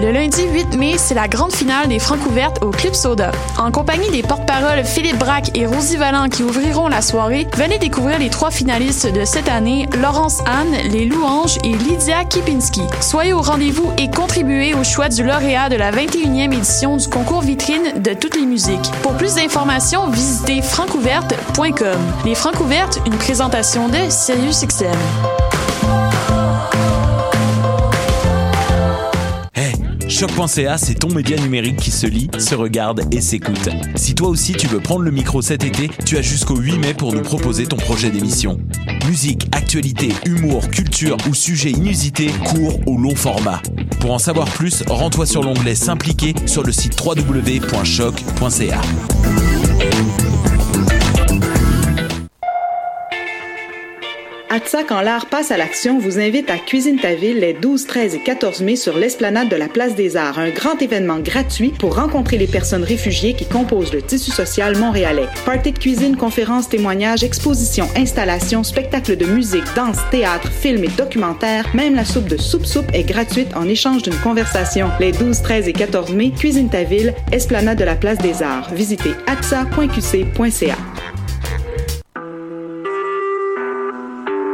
Le lundi 8 mai, c'est la grande finale des Francs ouvertes au Club Soda. En compagnie des porte-paroles Philippe Braque et Rosie Vallant qui ouvriront la soirée, venez découvrir les trois finalistes de cette année, Laurence Anne, Les Louanges et Lydia Kipinski. Soyez au rendez-vous et contribuez au choix du lauréat de la 21e édition du concours vitrine de toutes les musiques. Pour plus d'informations, visitez francouverte.com. Les Francs ouvertes, une présentation de SiriusXM. Choc.ca, c'est ton média numérique qui se lit, se regarde et s'écoute. Si toi aussi tu veux prendre le micro cet été, tu as jusqu'au 8 mai pour nous proposer ton projet d'émission. Musique, actualité, humour, culture ou sujet inusité, court ou long format. Pour en savoir plus, rends-toi sur l'onglet S'impliquer sur le site www.choc.ca. ATSA, quand l'art passe à l'action, vous invite à Cuisine ta ville les 12, 13 et 14 mai sur l'esplanade de la Place des Arts, un grand événement gratuit pour rencontrer les personnes réfugiées qui composent le tissu social montréalais. Party de cuisine, conférences, témoignages, expositions, installations, spectacles de musique, danse, théâtre, films et documentaires, même la soupe de soupe soupe est gratuite en échange d'une conversation. Les 12, 13 et 14 mai, Cuisine ta ville, esplanade de la Place des Arts. Visitez atsa.qc.ca.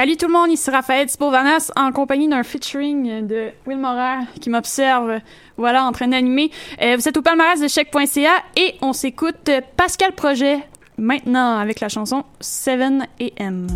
Salut tout le monde, ici Raphaël Tipovanas en compagnie d'un featuring de Will Morer qui m'observe, voilà, en train d'animer. Euh, vous êtes au palmarès de chèque.ca et on s'écoute Pascal Projet maintenant avec la chanson 7 AM.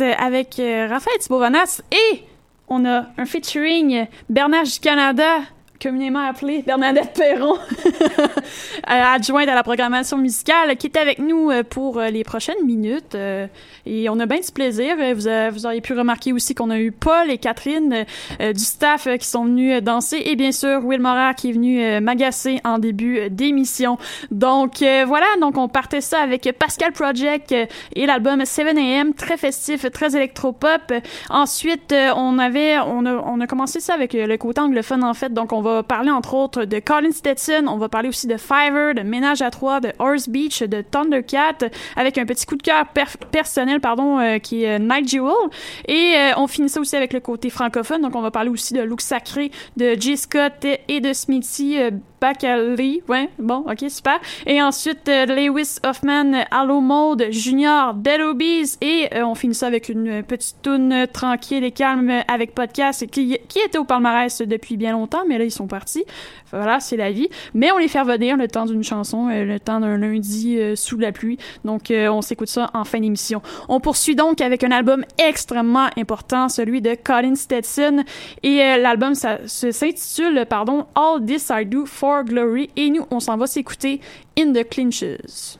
Avec Raphaël Thibault-Vanas et on a un featuring Bernard du Canada communément appelée Bernadette Perron, euh, adjointe à la programmation musicale, qui est avec nous euh, pour euh, les prochaines minutes. Et on a bien du plaisir. Vous, vous auriez pu remarquer aussi qu'on a eu Paul et Catherine du staff qui sont venus danser et bien sûr Will Morar qui est venu m'agacer en début d'émission. Donc voilà, donc on partait ça avec Pascal Project et l'album 7am, très festif, très électropop. Ensuite, on avait, on a, on a commencé ça avec le côté anglophone en fait, donc on va parler entre autres de Colin Stetson, on va parler aussi de De Ménage à trois, de Horse Beach, de Thundercat, avec un petit coup de cœur personnel, pardon, euh, qui est Night Jewel. Et euh, on finit ça aussi avec le côté francophone, donc on va parler aussi de Look Sacré, de J. Scott et de Smithy. Euh, Bacali, ouais, bon, ok, super. Et ensuite, Lewis Hoffman, Allo Mode, Junior, Dead Obies, et on finit ça avec une petite tune tranquille et calme avec podcast qui, était au palmarès depuis bien longtemps, mais là, ils sont partis. Voilà, c'est la vie. Mais on les fait revenir le temps d'une chanson, euh, le temps d'un lundi euh, sous la pluie. Donc, euh, on s'écoute ça en fin d'émission. On poursuit donc avec un album extrêmement important, celui de Colin Stetson. Et l'album s'intitule, pardon, All This I Do for Glory. Et nous, on s'en va s'écouter In the Clinches.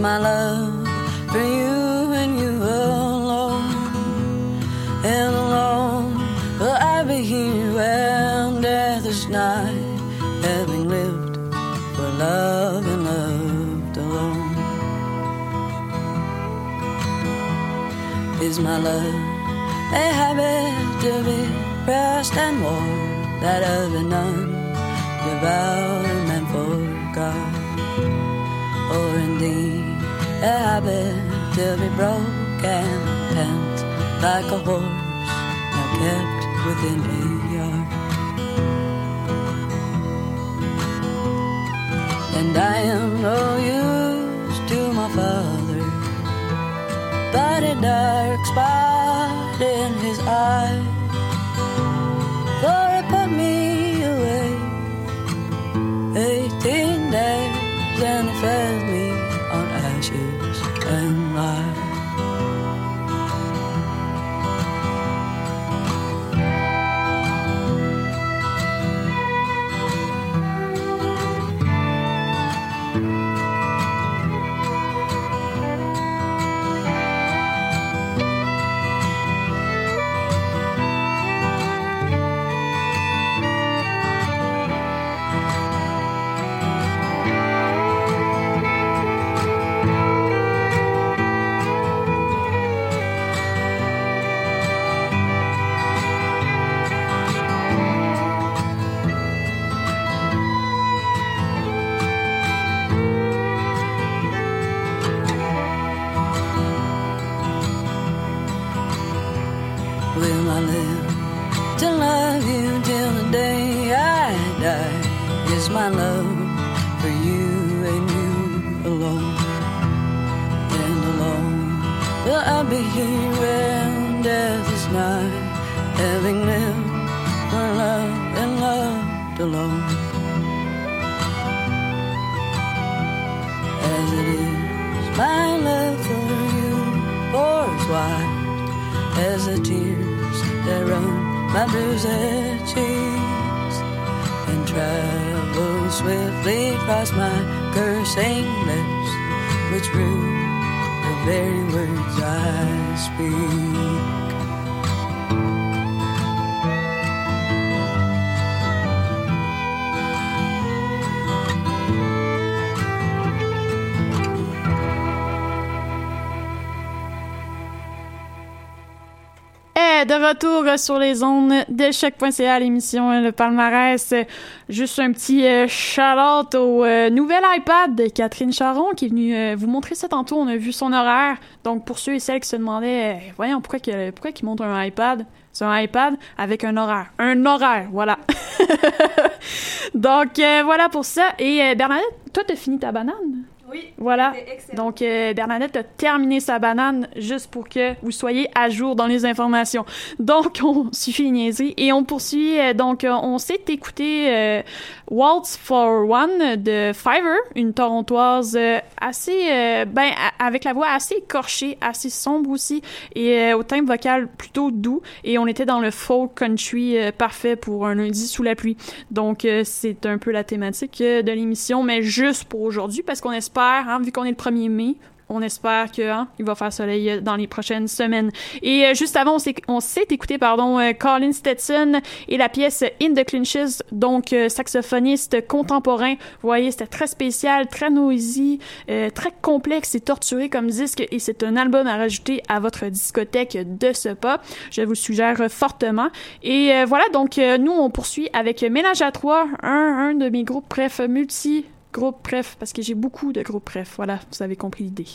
My love for you and you alone. And alone will I be here when death is nigh, having lived for love and loved alone. Is my love a habit to be pressed and warm that of a nun devout and meant for God? Or indeed a habit to be broke and pent like a horse now kept within a yard. And I am no use to my father, but a dark spot in his eye. Alone. As it is, my love for you pours wide as the tears that run my bruised cheeks and travel swiftly across my cursing lips, which rue the very words I speak. Retour sur les ondes de choc.ca, l'émission euh, Le Palmarès. Juste un petit euh, shout-out au euh, nouvel iPad de Catherine Charon qui est venue euh, vous montrer ça tantôt. On a vu son horaire. Donc, pour ceux et celles qui se demandaient, euh, voyons, pourquoi, que, pourquoi qu'il montre un iPad? C'est un iPad avec un horaire. Un horaire, voilà. Donc, euh, voilà pour ça. Et euh, Bernadette, toi, t'as fini ta banane? Oui. Voilà. Donc, euh, Bernadette a terminé sa banane juste pour que vous soyez à jour dans les informations. Donc, on suffit les niaiseries et on poursuit. euh, donc, euh, on s'est écouté euh, Waltz for One de Fiverr, une torontoise euh, assez, euh, ben, a- avec la voix assez écorchée, assez sombre aussi et au timbre vocal plutôt doux. Et on était dans le folk country parfait pour un lundi sous la pluie. Donc, euh, c'est un peu la thématique de l'émission, mais juste pour aujourd'hui, parce qu'on espère, hein, vu qu'on est le 1er mai, on espère que hein, il va faire soleil euh, dans les prochaines semaines. Et euh, juste avant, on s'est, écouté pardon, euh, Colin Stetson et la pièce In the Clinches, donc saxophoniste contemporain. Vous voyez, c'était très spécial, très noisy, très complexe et torturé comme disque, et c'est un album à rajouter à votre discothèque de ce pas. Je vous le suggère fortement. Et voilà, donc nous, on poursuit avec Ménage à trois, un, un de mes groupes bref multi groupe bref parce que j'ai beaucoup de groupes bref. Voilà, vous avez compris l'idée.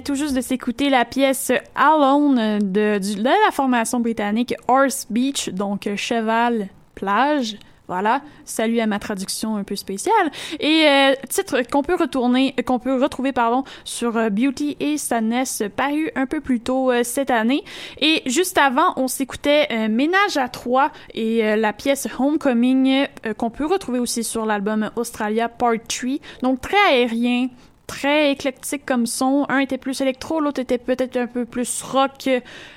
Tout juste de s'écouter la pièce Alone de, de la formation britannique Horse Beach, donc cheval plage. Voilà, salut à ma traduction un peu spéciale. Et euh, titre qu'on peut retourner, qu'on peut retrouver pardon sur euh, Beauty et Sadness paru un peu plus tôt euh, cette année. Et juste avant, on s'écoutait Ménage à trois et la pièce Homecoming qu'on peut retrouver aussi sur l'album Australia Part 3. Donc très aérien, très éclectique comme son. Un était plus électro, l'autre était peut-être un peu plus rock,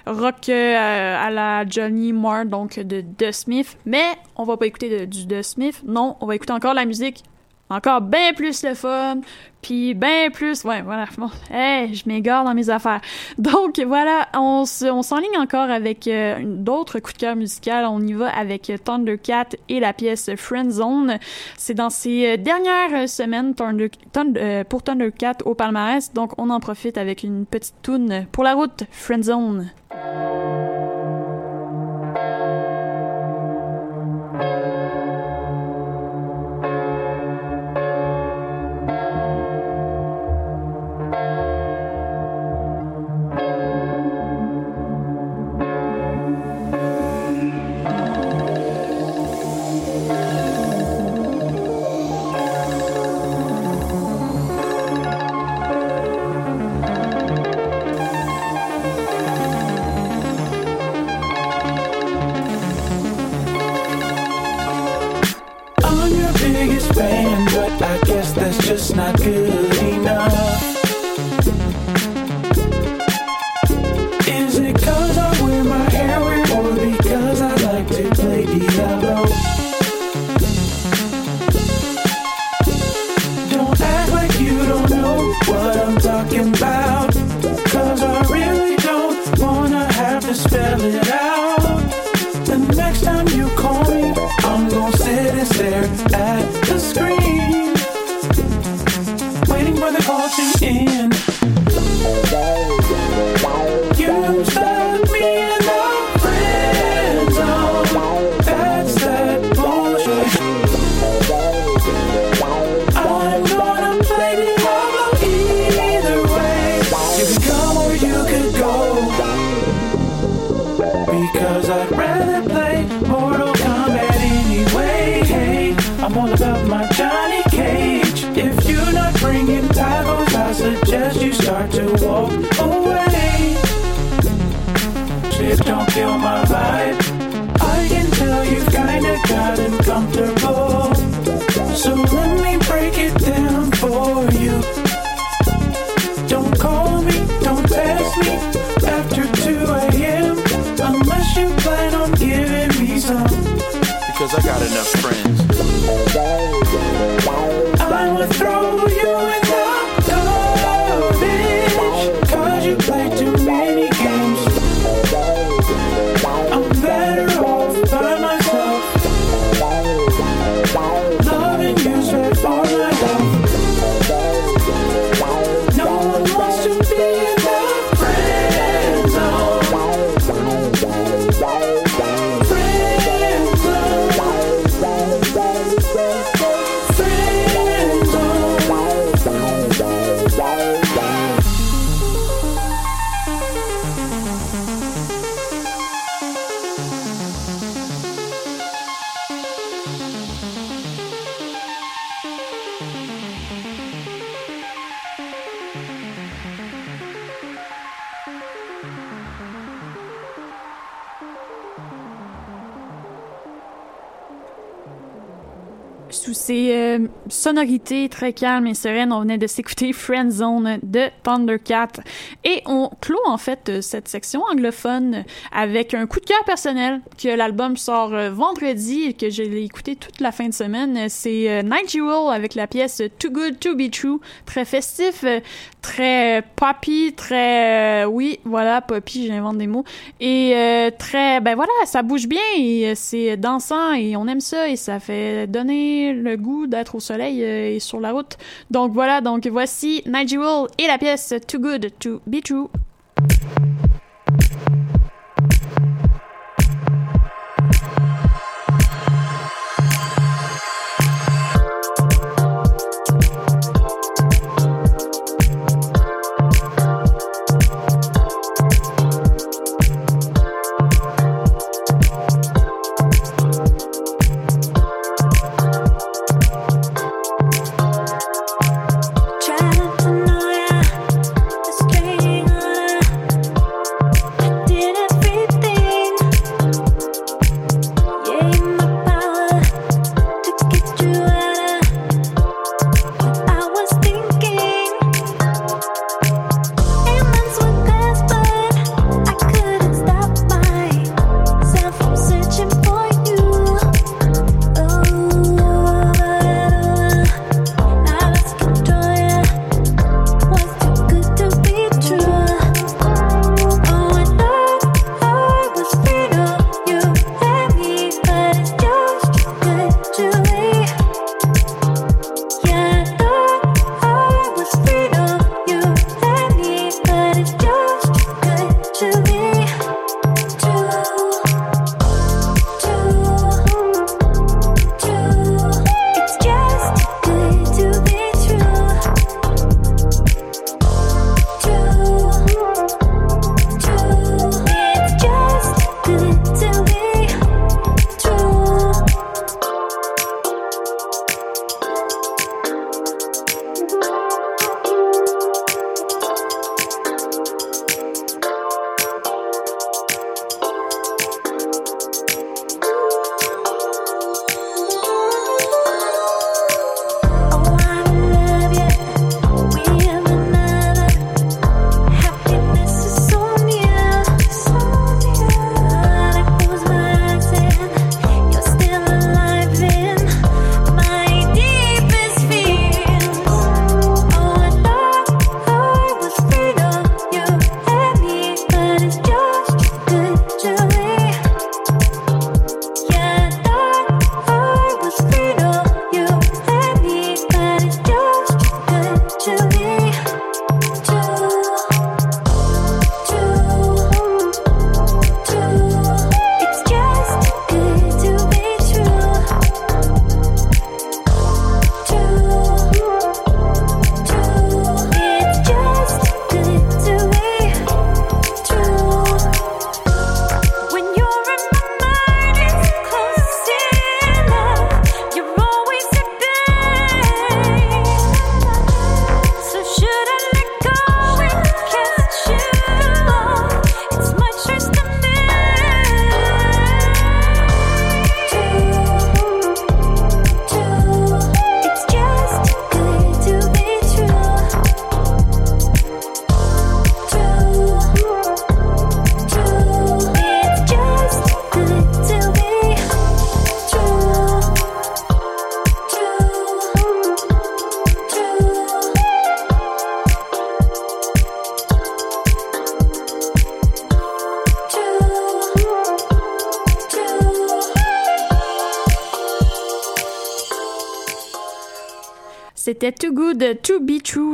rock euh, à la Johnny Marr, donc de The Smith. Mais on va pas écouter du The Smith, non, on va écouter encore la musique encore bien plus le fun, puis bien plus, ouais, voilà, bon, hey, je m'égare dans mes affaires. Donc voilà, on, s'enligne encore avec euh, d'autres coups de cœur musical. On y va avec Thundercat et la pièce Friend Zone. C'est dans ces euh, dernières semaines Thunder, euh, pour Thundercat au palmarès, donc on en profite avec une petite toune pour la route, Friend Zone. Sonorité très calme et sereine, on venait de s'écouter Friend Zone de Thundercat. Et on clôt en fait cette section anglophone avec un coup de cœur personnel que l'album sort euh, vendredi et que j'ai écouté toute la fin de semaine. C'est euh, Night Jewel avec la pièce Too Good to Be True, très festif, euh, très poppy, très oui, voilà, poppy, j'invente des mots et très ben voilà, ça bouge bien et c'est dansant et on aime ça et ça fait donner le goût d'être au soleil et sur la route. Donc voilà, donc voici Night Jewel et la pièce Too Good to Be True.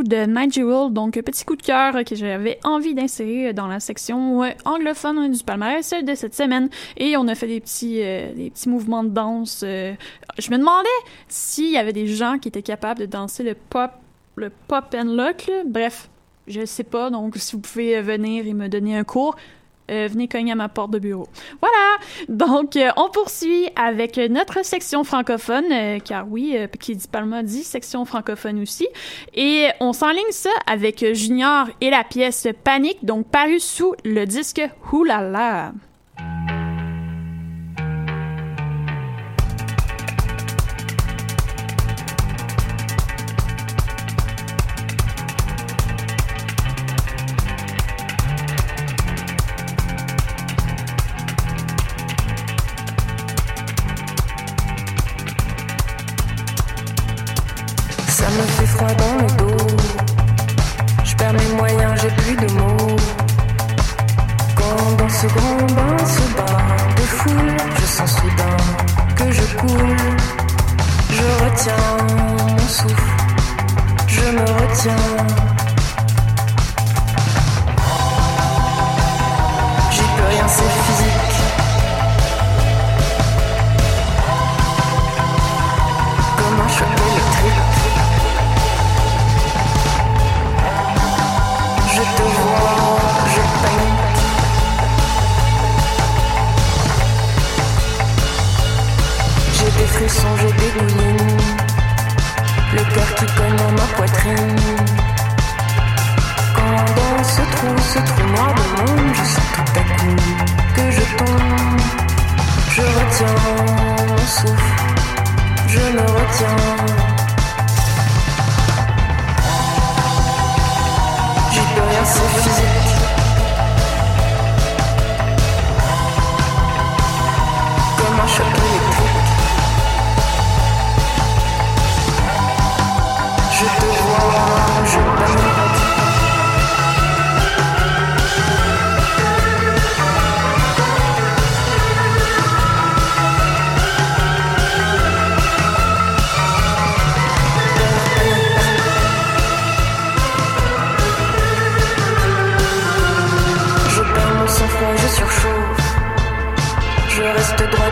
De Nigel. Donc, petit coup de cœur que j'avais envie d'insérer dans la section anglophone du palmarès de cette semaine. Et on a fait des petits, euh, des petits mouvements de danse. Euh. je me demandais s'il y avait des gens qui étaient capables de danser le pop, le pop and lock. Bref, je sais pas. Donc, si vous pouvez venir et me donner un cours, euh, venez cogner à ma porte de bureau. Voilà! Donc, euh, on poursuit avec notre section francophone, euh, car oui, qui dit Palma dit section francophone aussi. Et on s'enligne ça avec Junior et la pièce Panique, donc paru sous le disque Oulala.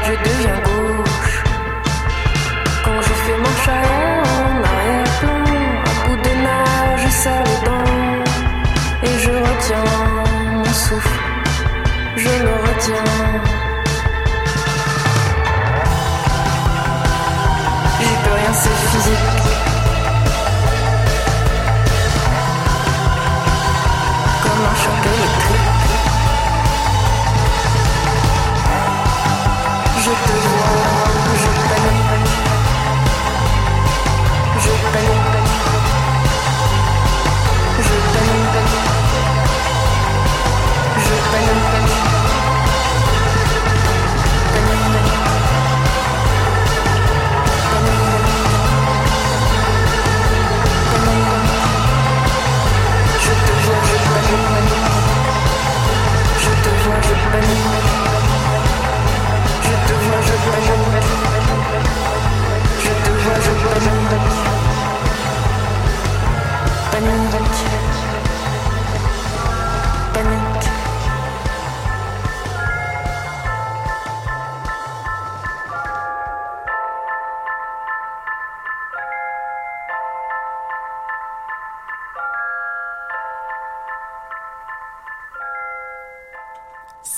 je deviens gauche. Quand je fais mon chalon en arrière-plan, un bout de nage, sale dents. Et je retiens mon souffle, je le retiens.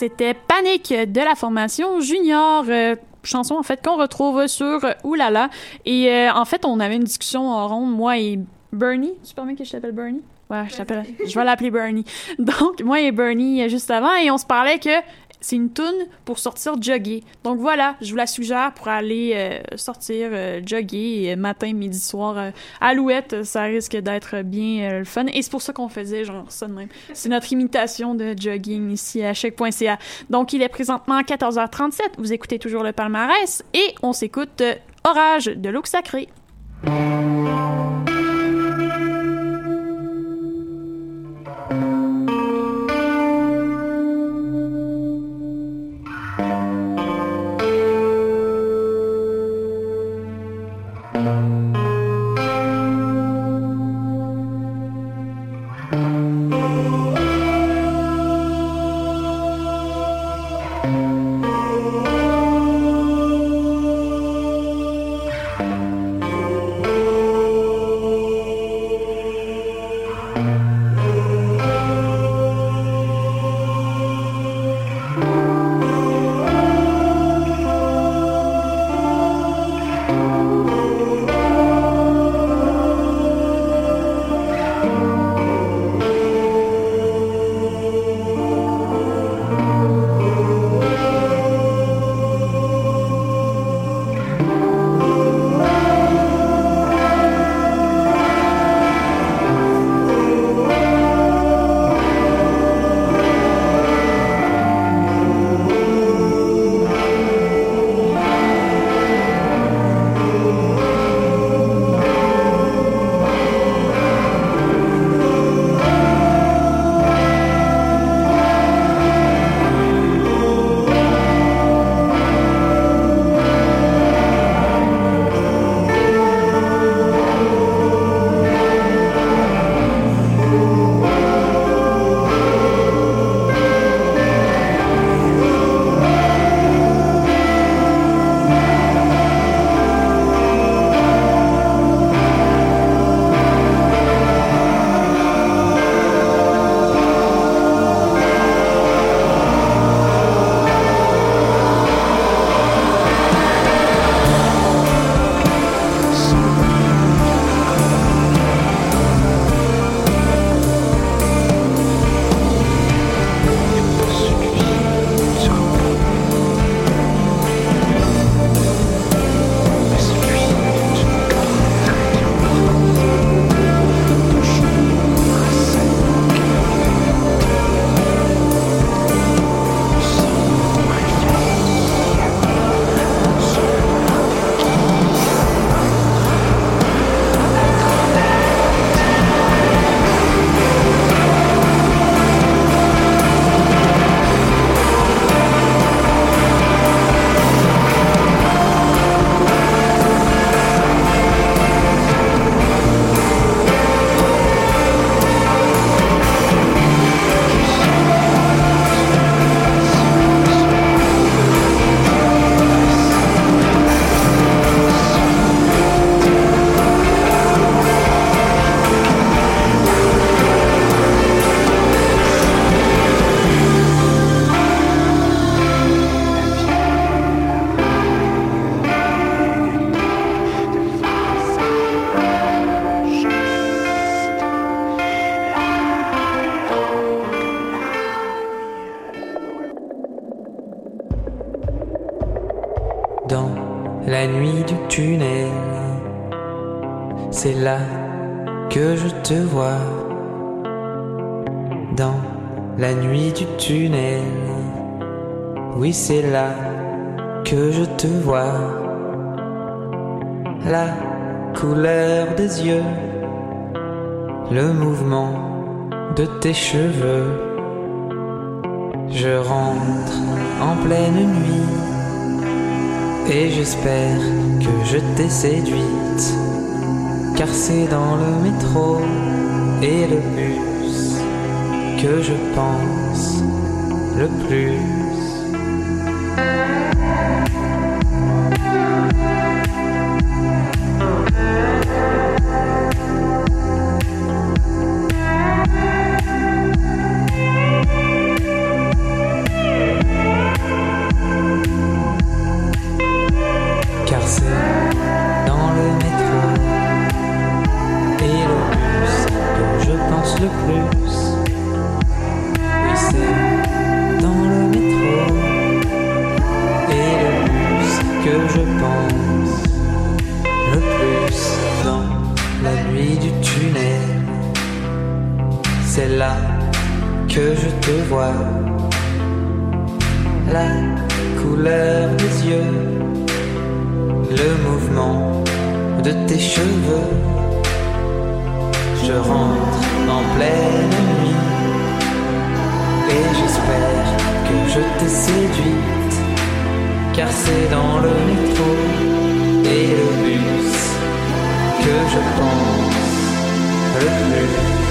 C'était Panique de la formation Junior. euh, chanson en fait qu'on retrouve sur Oulala. Et euh, en fait, on avait une discussion en ronde, moi et Bernie. Tu permets que je t'appelle Bernie? Ouais, je. Je vais l'appeler Bernie. Donc, moi et Bernie euh, juste avant, et on se parlait que c'est une toune pour sortir jogger. Donc voilà, je vous la suggère pour aller euh, sortir euh, jogger euh, matin, midi, soir. euh, Alouette, ça risque d'être bien euh, le fun. Et c'est pour ça qu'on faisait genre ça de même. C'est notre imitation de jogging ici à chèque.ca. Donc il est présentement 14h37. Vous écoutez toujours le palmarès et on s'écoute euh, Orage de l'eau sacrée. C'est là que je te vois. Dans la nuit du tunnel. Oui, c'est là que je te vois. La couleur des yeux, le mouvement de tes cheveux. Je rentre en pleine nuit et j'espère que je t'ai séduite. Car c'est dans le métro et le bus que je pense le plus. C'est là que je te vois. La couleur des yeux le mouvement de tes cheveux. Je rentre en pleine nuit et j'espère que je t'ai séduite, car c'est dans le métro et le bus que je pense le plus.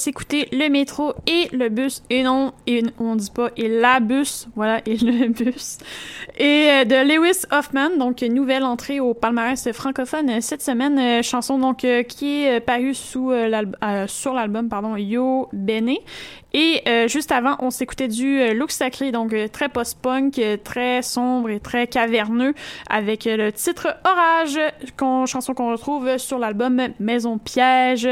S'écouter le métro et le bus, et non, et on dit pas et la bus, voilà, et le bus. Et euh, de Lewis Hoffman, donc nouvelle entrée au palmarès francophone euh, cette semaine, euh, chanson donc qui est parue sous l'alb- euh, sur l'album pardon Yo Bene. Et euh, juste avant, on s'écoutait du euh, Look Sacré, donc euh, très post-punk, euh, très sombre et très caverneux, avec euh, le titre Orage, chanson qu'on retrouve sur l'album Maison Piège,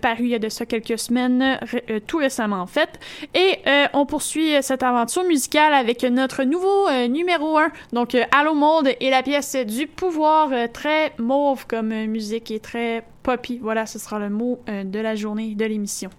paru il y a de ça quelques semaines, tout récemment en fait. Et on poursuit cette aventure musicale avec notre nouveau numéro 1, donc Allo Mode et la pièce du pouvoir, très mauve comme musique et très poppy. Voilà, ce sera le mot de la journée de l'émission.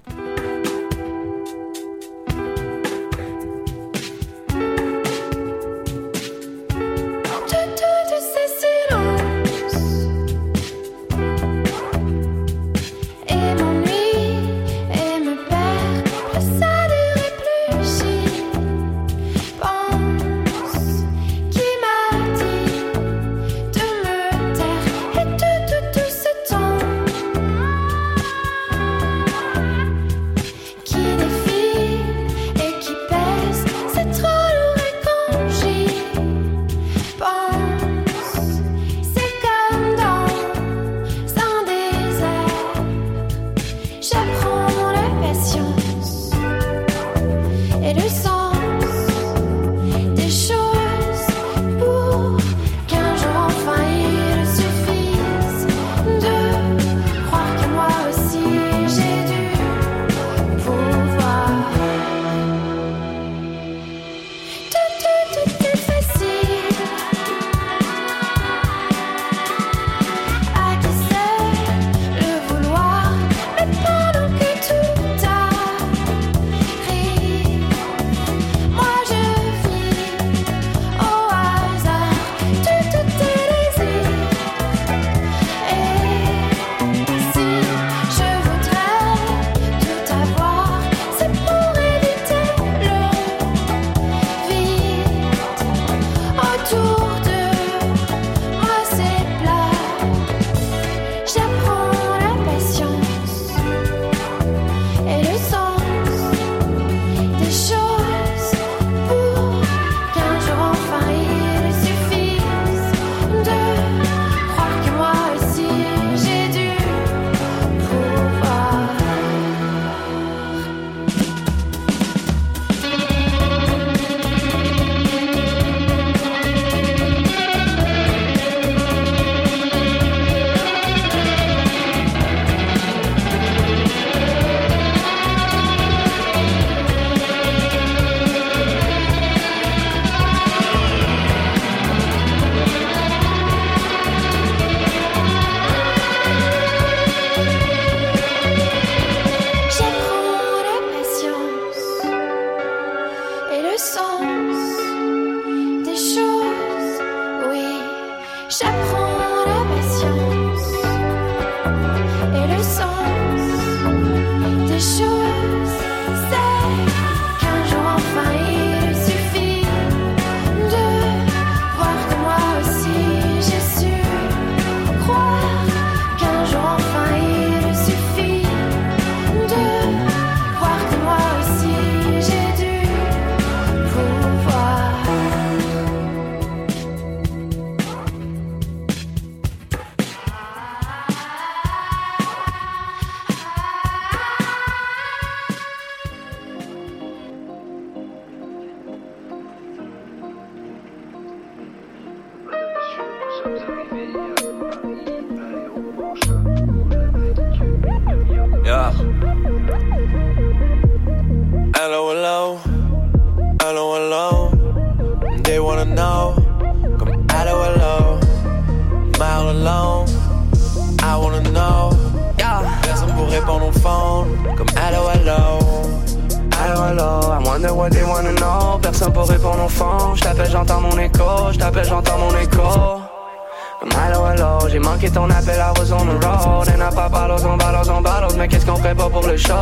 pour le show.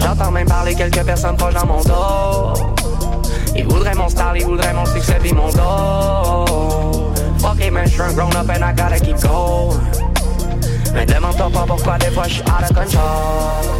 J'entends même parler quelques personnes proches dans mon dos. Ils voudraient mon style, ils voudraient mon succès, puis mon dos. Fuck it, man, j'suis un grown up and I gotta keep going. Mais demande-toi pas pourquoi des fois j'suis out of control.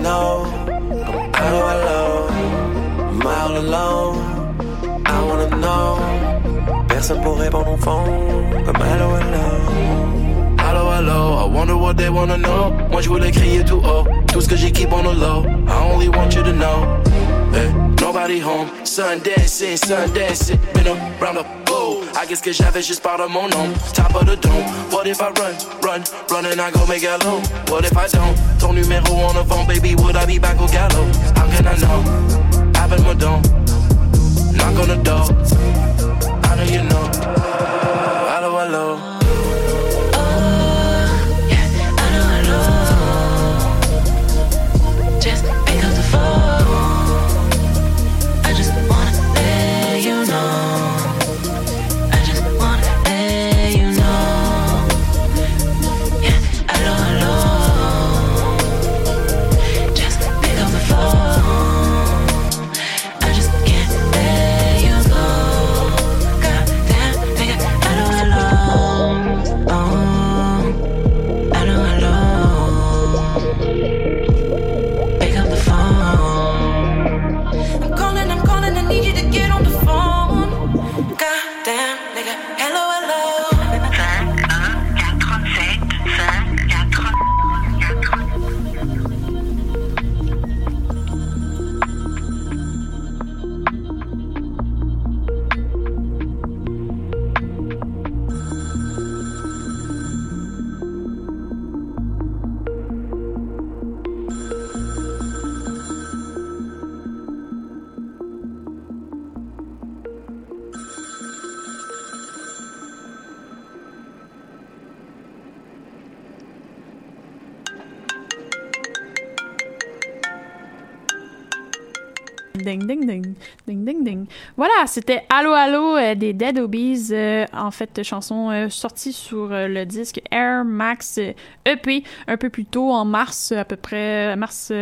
They wanna know. Comme hello, hello. Mile alone. I wanna know. Personne pour répondre au fond. Comme hello, hello. Hello, hello, I wonder what they wanna know. Moi je voulais crier tout haut, tout ce que keep on the low. I only want you to know. Hey, nobody home, sun dancing, sun dancing, been around the. I guess que j'avais juste par de mon nom, top of the dome. What if I run, run, run and I go make it low? What if I don't? Ton numéro the phone, baby, would I be back au galop? How can I c'était Allo Allo euh, des Dead Obies. euh, en fait, chanson euh, sortie sur euh, le disque Air Max EP un peu plus tôt, en mars, à peu près. Mars,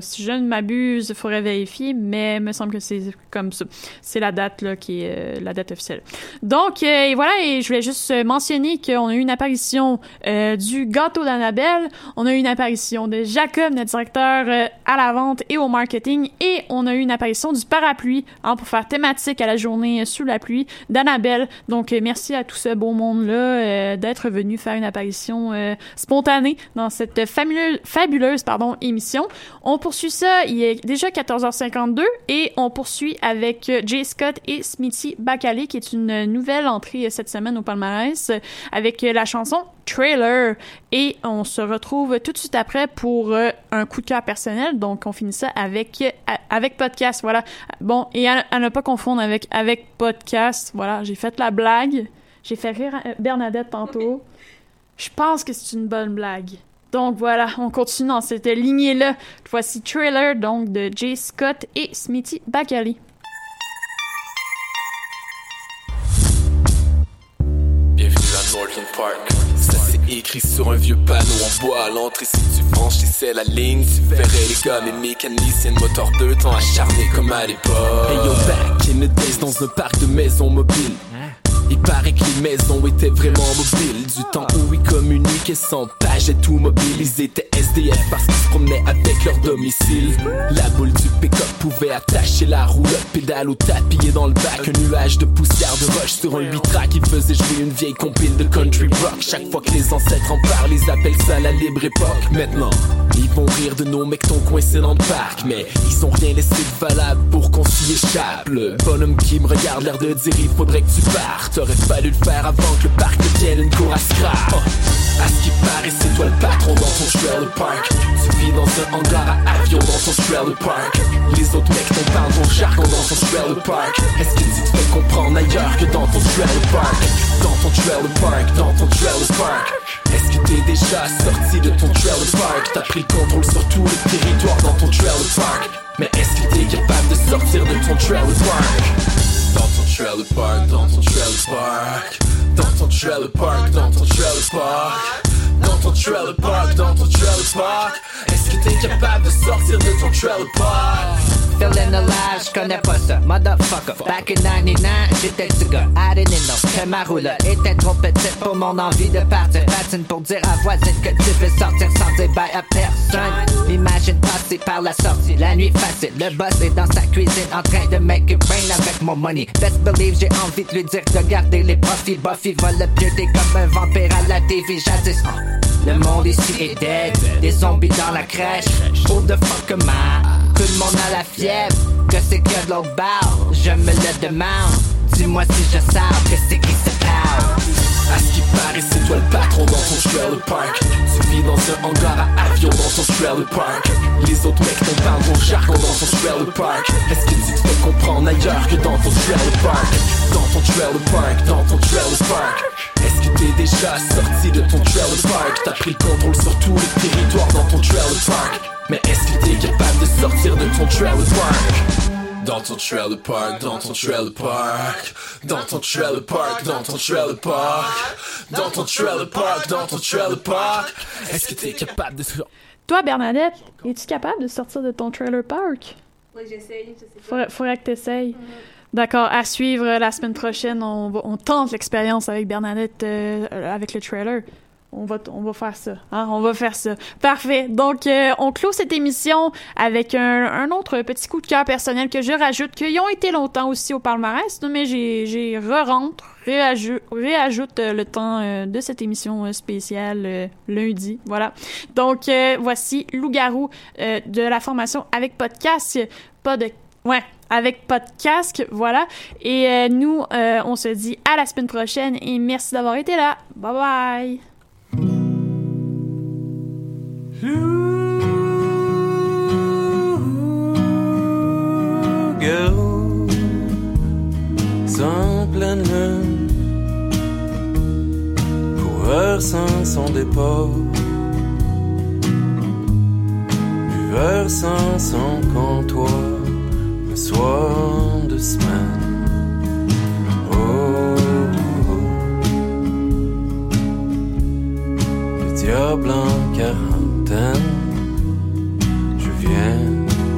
si je ne m'abuse, il faudrait vérifier, mais il me semble que c'est comme ça. C'est la date là, qui est la date officielle. Donc, et voilà, et je voulais juste mentionner qu'on a eu une apparition du gâteau d'Annabelle, on a eu une apparition de Jacob, notre directeur à la vente et au marketing, et on a eu une apparition du parapluie hein, pour faire thématique à la journée sous la pluie d'Annabelle. Donc, euh, merci à tout ce beau monde-là euh, d'être venu faire une apparition euh, spontanée dans cette fabuleuse, pardon, émission. On poursuit ça, il est déjà 14h52 et on poursuit avec Jay Scott et Smithy Bacalé, qui est une nouvelle entrée cette semaine au palmarès, avec la chanson Trailer. Et on se retrouve tout de suite après pour euh, un coup de cœur personnel. Donc, on finit ça avec, euh, avec podcast. Voilà. Bon, et à, à ne pas confondre avec, avec podcast. Voilà, j'ai fait la blague. J'ai fait rire euh, Bernadette tantôt. Je pense que c'est une bonne blague. Donc voilà, on continue dans cette lignée-là. Voici Trailer, donc, de Jay Scott et Smithy Bacali. Bienvenue à Park. Écrit sur un vieux panneau en bois à l'entrée. Si tu franchis c'est la ligne, tu verrais les gars, mes mécaniciens de moteur deux temps acharnés comme à l'époque. Hey yo, back in the days dans un parc de maisons mobiles. Il paraît que les maisons étaient vraiment mobiles. Du temps où ils communiquaient sans page et tout mobile. Ils étaient SDF parce qu'ils se promenaient avec leur domicile. La boule du pick-up pouvait attacher la roulotte Pédale au tapis dans le bac. Un nuage de poussière de roche sur un 8 track Qui faisait jouer une vieille compile de country rock. Chaque fois que les ancêtres en parlent Ils appellent ça la libre époque. Maintenant ils vont rire de nos mecs coincés dans le parc. Mais ils ont rien laissé de valable pour qu'on s'y échappe. Le bonhomme qui me regarde l'air de dire il faudrait que tu partes T'aurais fallu le faire avant que le parc devienne une cour à scrap. Oh. À ce qui paraît c'est toi le patron dans ton trailer park Tu vis dans un hangar à avion dans ton trailer park Les autres mecs t'en parlent ton jargon dans ton trailer park Est-ce que tu te fais comprendre ailleurs que dans ton trailer park Dans ton trailer park, dans ton trailer park Est-ce que t'es déjà sorti de ton trailer park T'as pris le contrôle sur tout le territoire dans ton trailer park Mais est-ce que t'es capable de sortir de ton trailer park trailer park, dans ton trailer park Dans ton trailer park, dans ton trailer park Dans ton trailer park, dans ton trailer park Est-ce que t'es capable de sortir de ton trailer park? Feeling alive, j'connais pas ça, motherfucker. Back in 99, j'étais le gars, I didn't know que ma roulotte était trop petite pour mon envie de partir. Patine pour dire à voisine que tu veux sortir sans dire bye à personne. Imagine passer par la sortie, la nuit facile. Le boss est dans sa cuisine en train de make it rain avec mon money. J'ai envie de lui dire de garder les profits. Buffy va le pioter comme un vampire à la TV jadis. Le monde ici est dead, des zombies dans la crèche. Who the fuck I? Tout le monde a la fièvre, que c'est que de l'autre. Je me le demande, dis-moi si je sais que c'est qui se parle. À ce qui paraît, c'est toi le patron dans ton trailer park Tu vis dans un hangar à avion dans ton trailer park Les autres mecs t'en parlent ton jargon dans ton trailer park Est-ce que tu te fais comprendre ailleurs que dans ton trailer park Dans ton trailer park, dans ton trailer park Est-ce que t'es déjà sorti de ton trailer park T'as pris le contrôle sur tout le territoire dans ton trailer park Mais est-ce que t'es capable de sortir de ton trailer park dans ton trailer park, dans ton trailer park, dans ton trailer park, dans ton trailer park, dans ton trailer park, dans ton trailer park. Est-ce que t'es capable de Toi, Bernadette, es-tu capable de sortir de ton trailer park? Oui, j'essaye. Faudrait, faudrait que t'essayes. D'accord, à suivre la semaine prochaine, on, va- on tente l'expérience avec Bernadette euh, avec le trailer. On va, faire ça. Hein? On va faire ça. Parfait. Donc, euh, on clôt cette émission avec un, autre petit coup de cœur personnel que je rajoute, qu'ils ont été longtemps aussi au palmarès, mais j'ai, re-rentre, réajoute, euh, le temps euh, de cette émission spéciale lundi. Voilà. Donc, voici Loup-garou de la formation avec podcast. Pas de Ouais, avec podcast, voilà. Et nous, on se dit à la semaine prochaine et merci d'avoir été là. Bye bye. Loup-garou, sans pleine lune, coureur sans son départ, sans son comptoir, un soir de semaine. Oh, oh, oh. le diable en je viens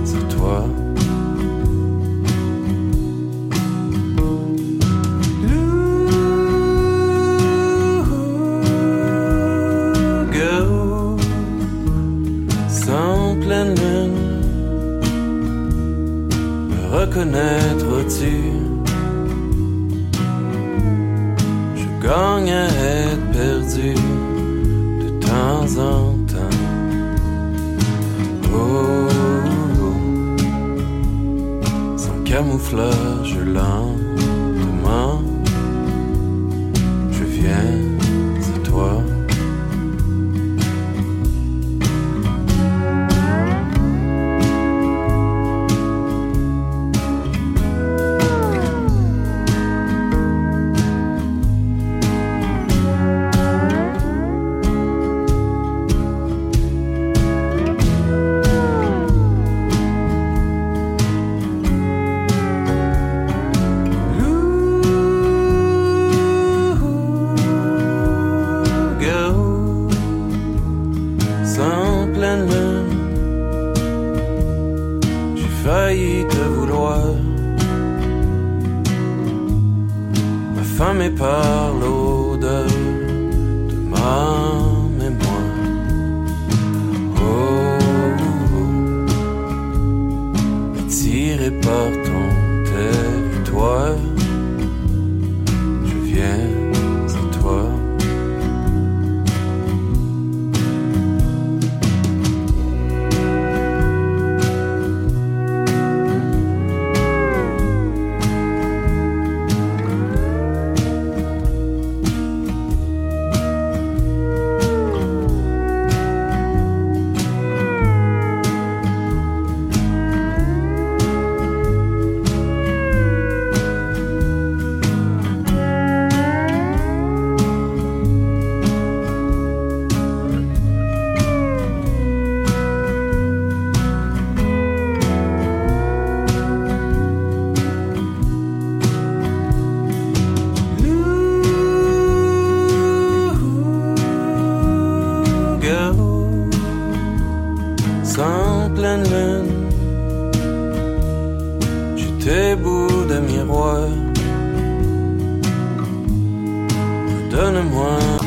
à toi. Reconnaître-tu? Je gagne à être perdu de temps en temps. Oh, oh. sans camouflage lentement, je viens